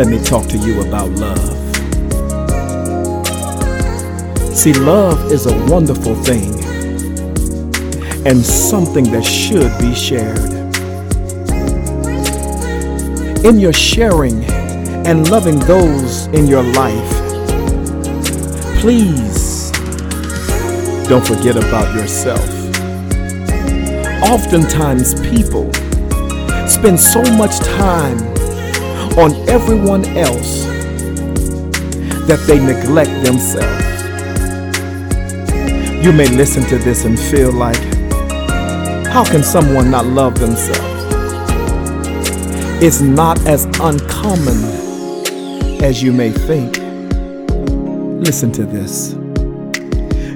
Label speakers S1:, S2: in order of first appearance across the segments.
S1: let me talk to you about love. See, love is a wonderful thing and something that should be shared. In your sharing and loving those in your life, please don't forget about yourself. Oftentimes, people spend so much time on everyone else that they neglect themselves. You may listen to this and feel like, how can someone not love themselves? It's not as uncommon as you may think. Listen to this.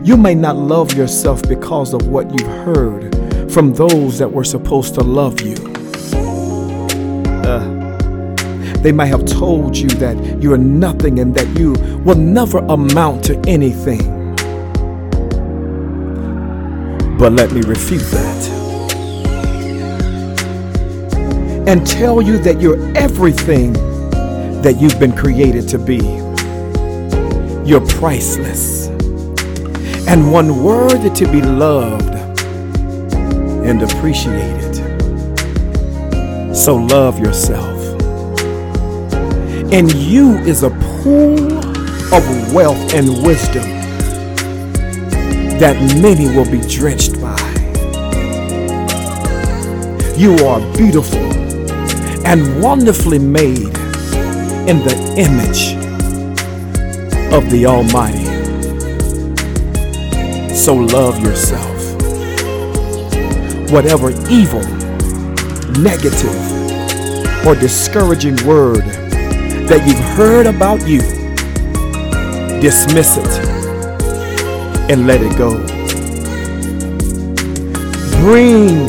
S1: You may not love yourself because of what you've heard from those that were supposed to love you. Uh, they might have told you that you are nothing and that you will never amount to anything. But let me refute that and tell you that you're everything that you've been created to be. You're priceless and one worthy to be loved and appreciated. So love yourself. In you is a pool of wealth and wisdom that many will be drenched by. You are beautiful and wonderfully made in the image of the Almighty. So love yourself. Whatever evil, negative, or discouraging word that you've heard about you, dismiss it and let it go. Bring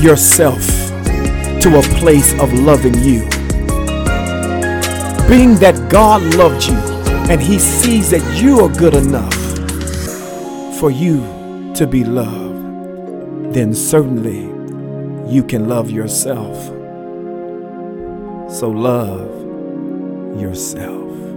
S1: yourself to a place of loving you. Being that God loved you and He sees that you are good enough for you to be loved, then certainly you can love yourself. So love yourself.